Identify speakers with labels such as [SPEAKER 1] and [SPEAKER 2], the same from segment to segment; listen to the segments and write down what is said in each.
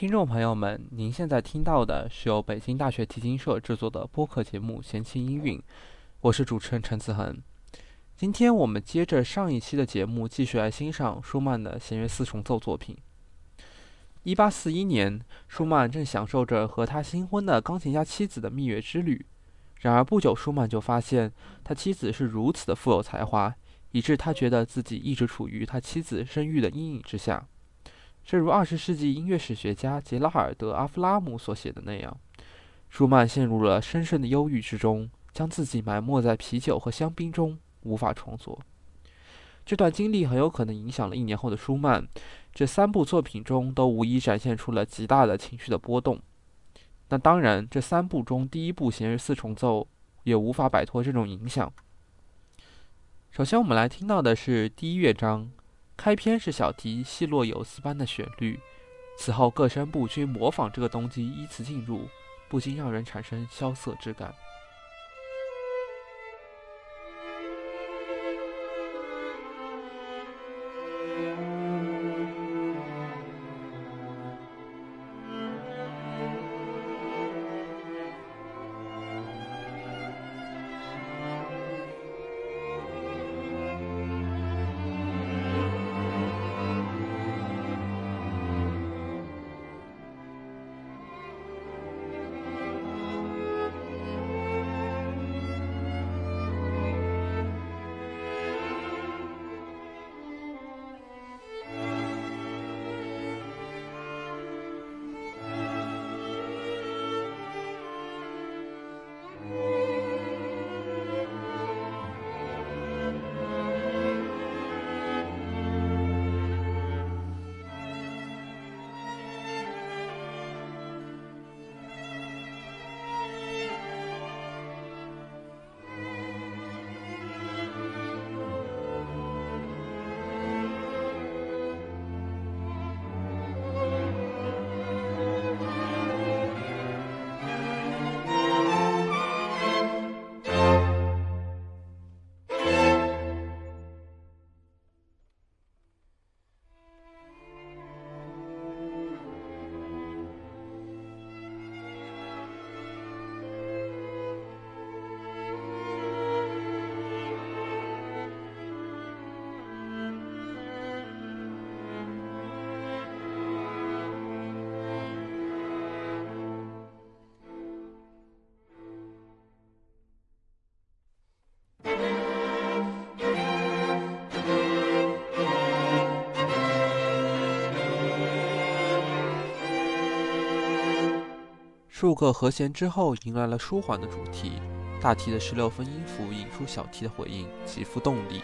[SPEAKER 1] 听众朋友们，您现在听到的是由北京大学提琴社制作的播客节目《闲情音韵》，我是主持人陈子恒。今天我们接着上一期的节目，继续来欣赏舒曼的弦乐四重奏作品。一八四一年，舒曼正享受着和他新婚的钢琴家妻子的蜜月之旅。然而不久，舒曼就发现他妻子是如此的富有才华，以致他觉得自己一直处于他妻子生育的阴影之下。正如二十世纪音乐史学家杰拉尔德·阿弗拉姆所写的那样，舒曼陷入了深深的忧郁之中，将自己埋没在啤酒和香槟中，无法创作。这段经历很有可能影响了一年后的舒曼。这三部作品中都无疑展现出了极大的情绪的波动。那当然，这三部中第一部弦乐四重奏也无法摆脱这种影响。首先，我们来听到的是第一乐章，开篇是小提细落有丝般的旋律，此后各声部均模仿这个动机依次进入，不禁让人产生萧瑟之感。数个和弦之后，迎来了舒缓的主题。大提的十六分音符引出小提的回应，极富动力。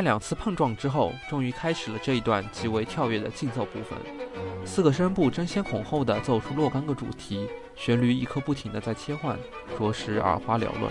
[SPEAKER 1] 在两次碰撞之后，终于开始了这一段极为跳跃的竞奏部分。四个声部争先恐后地奏出若干个主题，旋律一刻不停地在切换，着实耳花缭乱。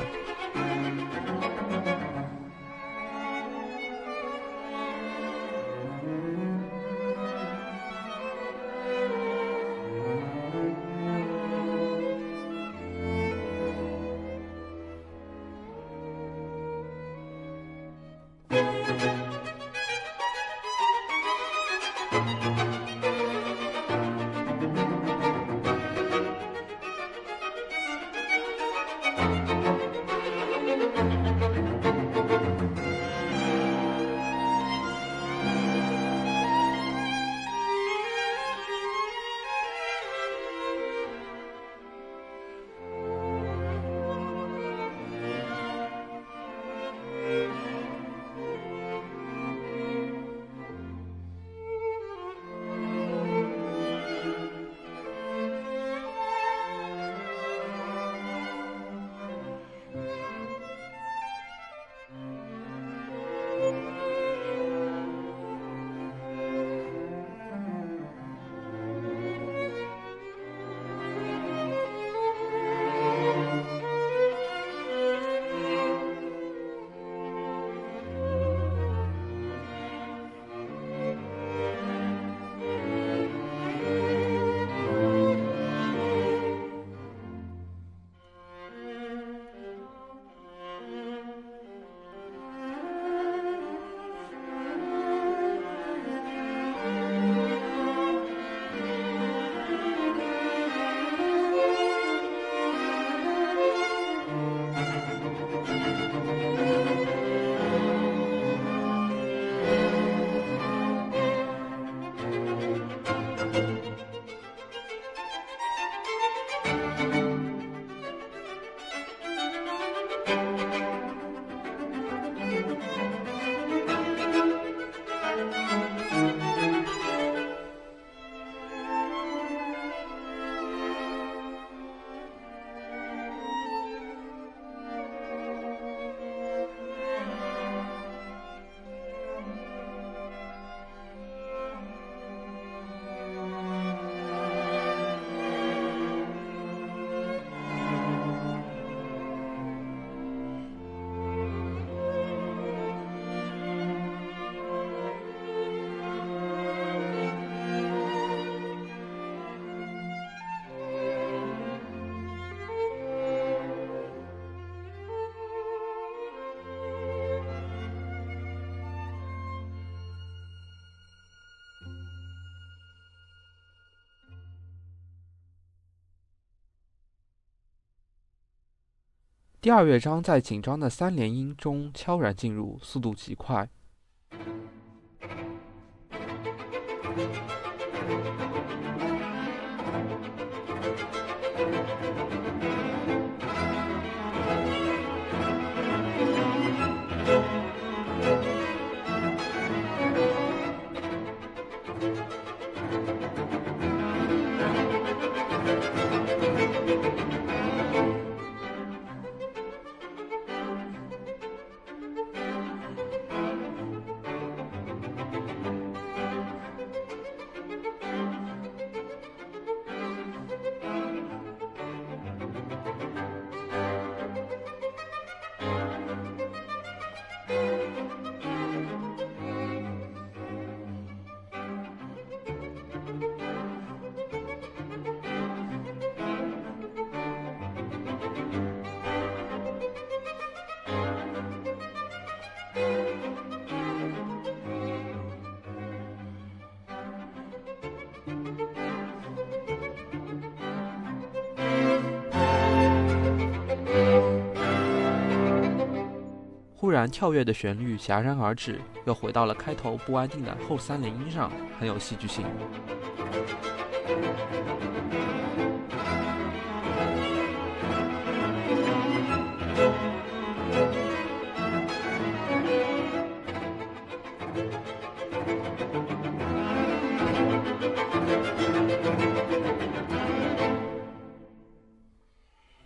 [SPEAKER 1] 第二乐章在紧张的三连音中悄然进入，速度极快。突然跳跃的旋律戛然而止，又回到了开头不安定的后三连音上，很有戏剧性。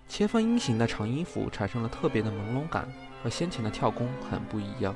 [SPEAKER 1] 切分音型的长音符产生了特别的朦胧感。和先前的跳弓很不一样。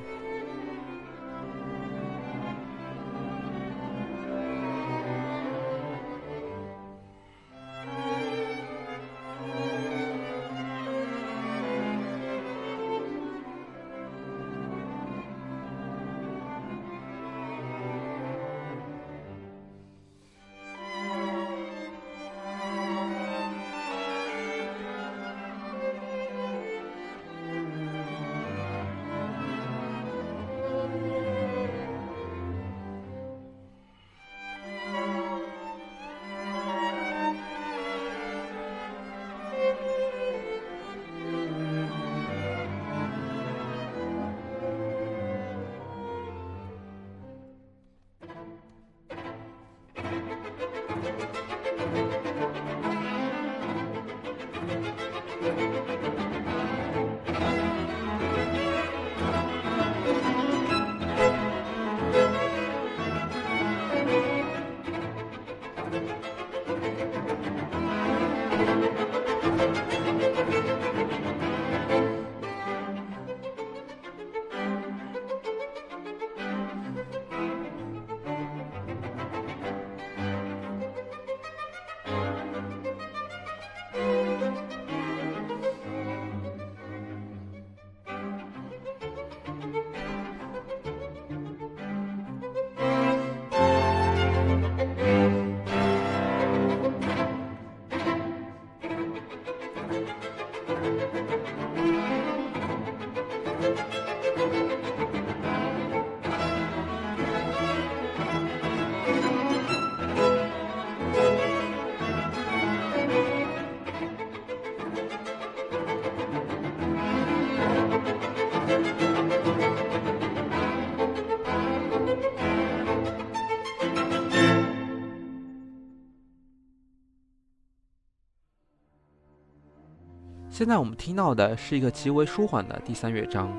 [SPEAKER 1] 现在我们听到的是一个极为舒缓的第三乐章，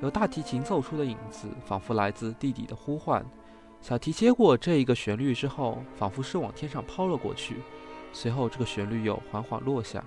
[SPEAKER 1] 由大提琴奏出的影子，仿佛来自地底的呼唤。小提接过这一个旋律之后，仿佛是往天上抛了过去，随后这个旋律又缓缓落下。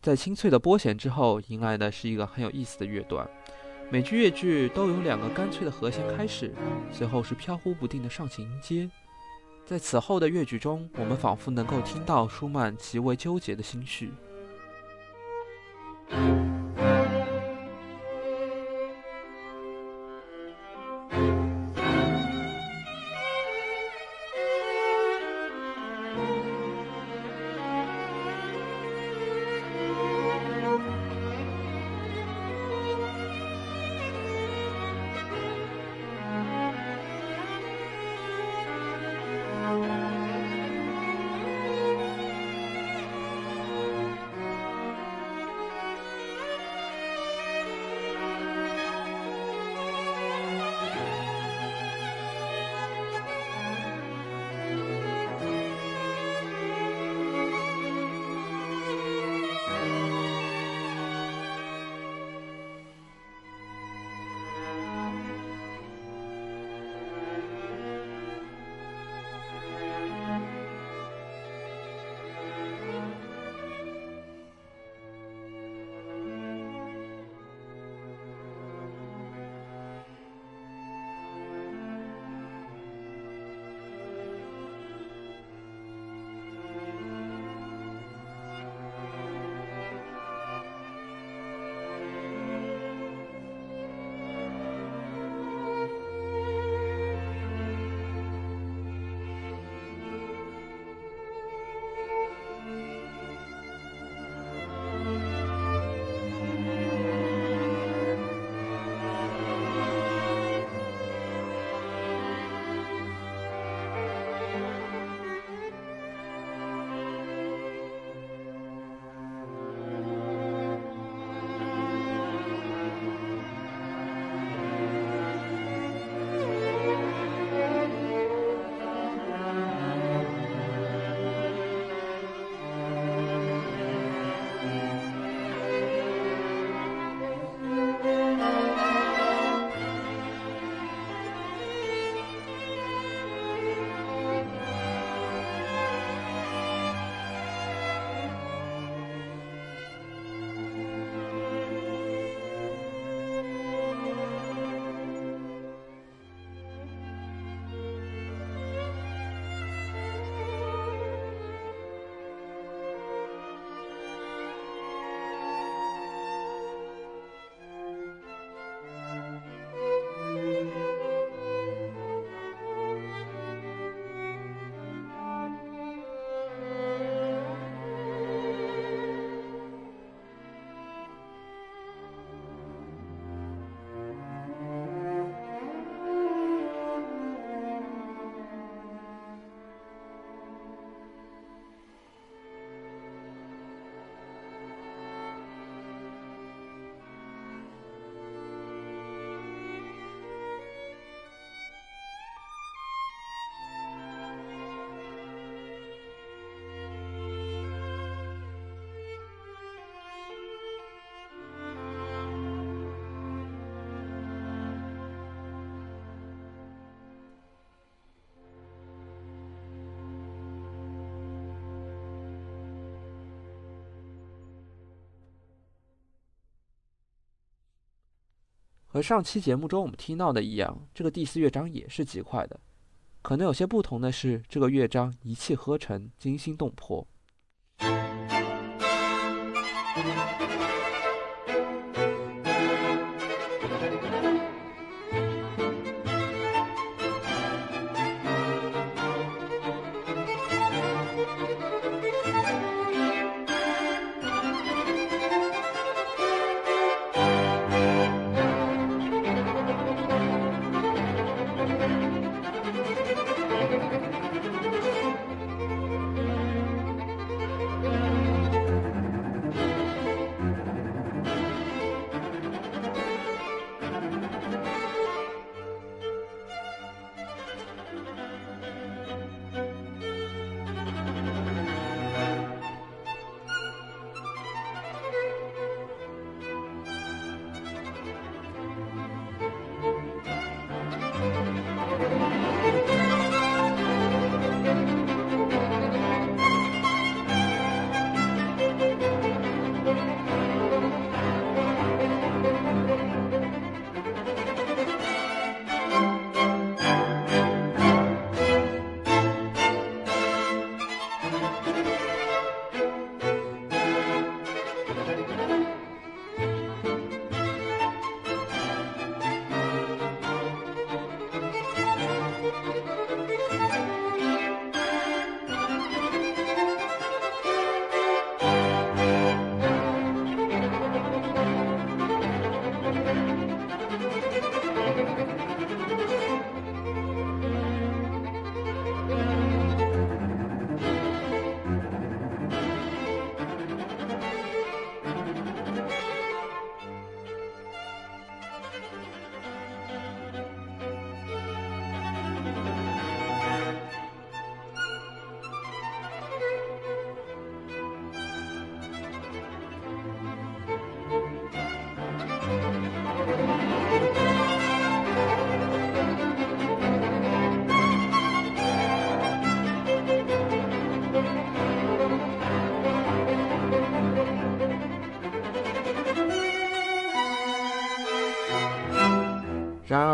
[SPEAKER 1] 在清脆的拨弦之后，迎来的是一个很有意思的乐段。每句乐句都有两个干脆的和弦开始，随后是飘忽不定的上行音阶。在此后的乐句中，我们仿佛能够听到舒曼极为纠结的心绪。和上期节目中我们听到的一样，这个第四乐章也是极快的。可能有些不同的是，这个乐章一气呵成，惊心动魄。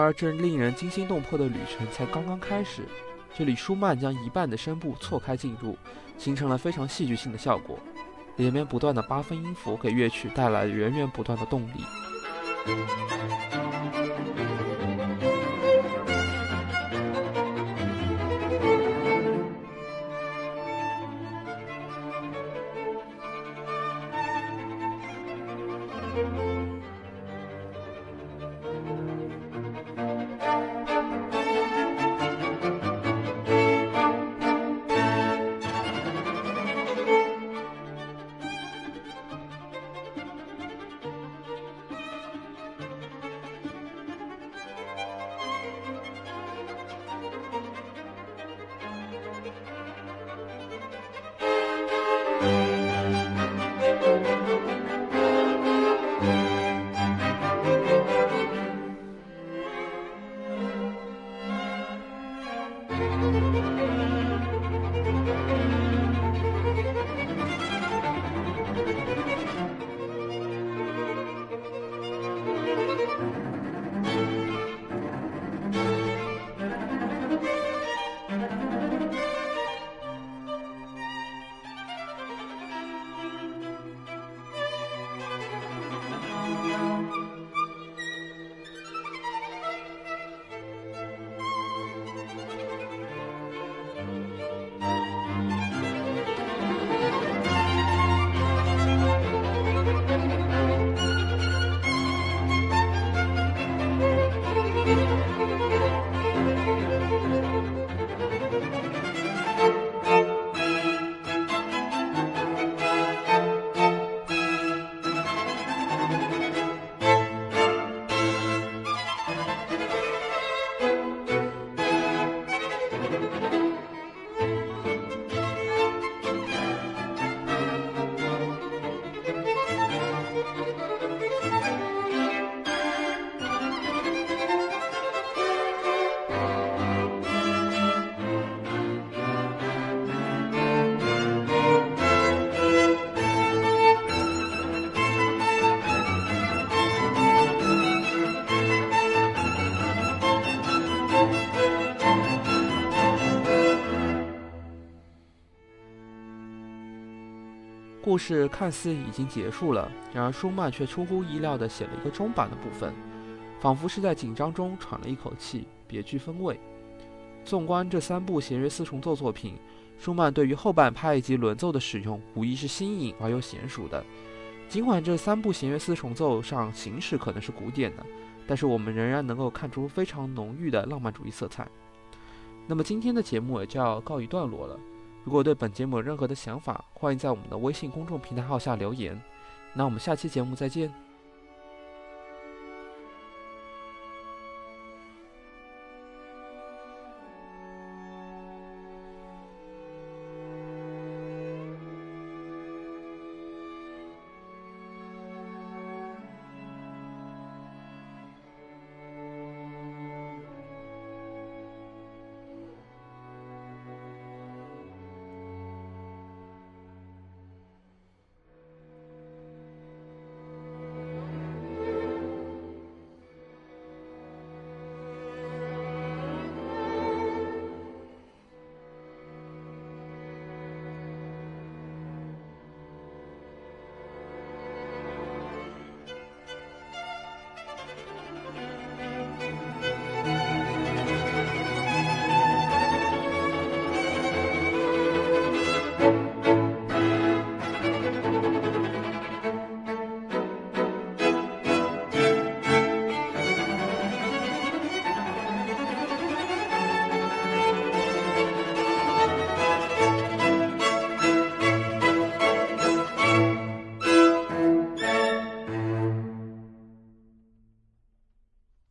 [SPEAKER 1] 而，这令人惊心动魄的旅程才刚刚开始。这里，舒曼将一半的声部错开进入，形成了非常戏剧性的效果。连绵不断的八分音符给乐曲带来源源不断的动力。故事看似已经结束了，然而舒曼却出乎意料地写了一个中版的部分，仿佛是在紧张中喘了一口气，别具风味。纵观这三部弦乐四重奏作品，舒曼对于后半拍以及轮奏的使用，无疑是新颖而又娴熟的。尽管这三部弦乐四重奏上形式可能是古典的，但是我们仍然能够看出非常浓郁的浪漫主义色彩。那么今天的节目也就要告一段落了。如果对本节目有任何的想法，欢迎在我们的微信公众平台号下留言。那我们下期节目再见。